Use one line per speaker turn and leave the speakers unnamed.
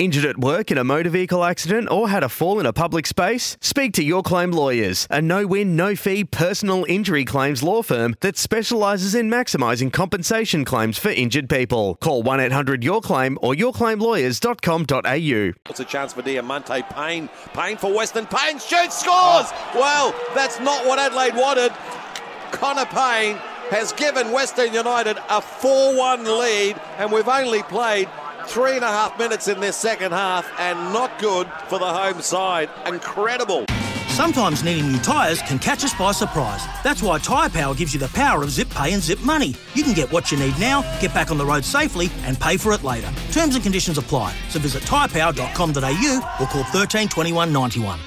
Injured at work in a motor vehicle accident or had a fall in a public space? Speak to Your Claim Lawyers, a no win, no fee personal injury claims law firm that specialises in maximising compensation claims for injured people. Call 1 800 Your Claim or yourclaimlawyers.com.au.
It's a chance for Diamanti. Pain. Pain for Western. Pain shoots, scores! Well, that's not what Adelaide wanted. Connor Pain has given Western United a 4 1 lead, and we've only played three and a half minutes in this second half, and not good for the home side. Incredible.
Sometimes needing new tyres can catch us by surprise. That's why Tyre Power gives you the power of zip pay and zip money. You can get what you need now, get back on the road safely, and pay for it later. Terms and conditions apply. So visit tyrepower.com.au or call 13 21 91.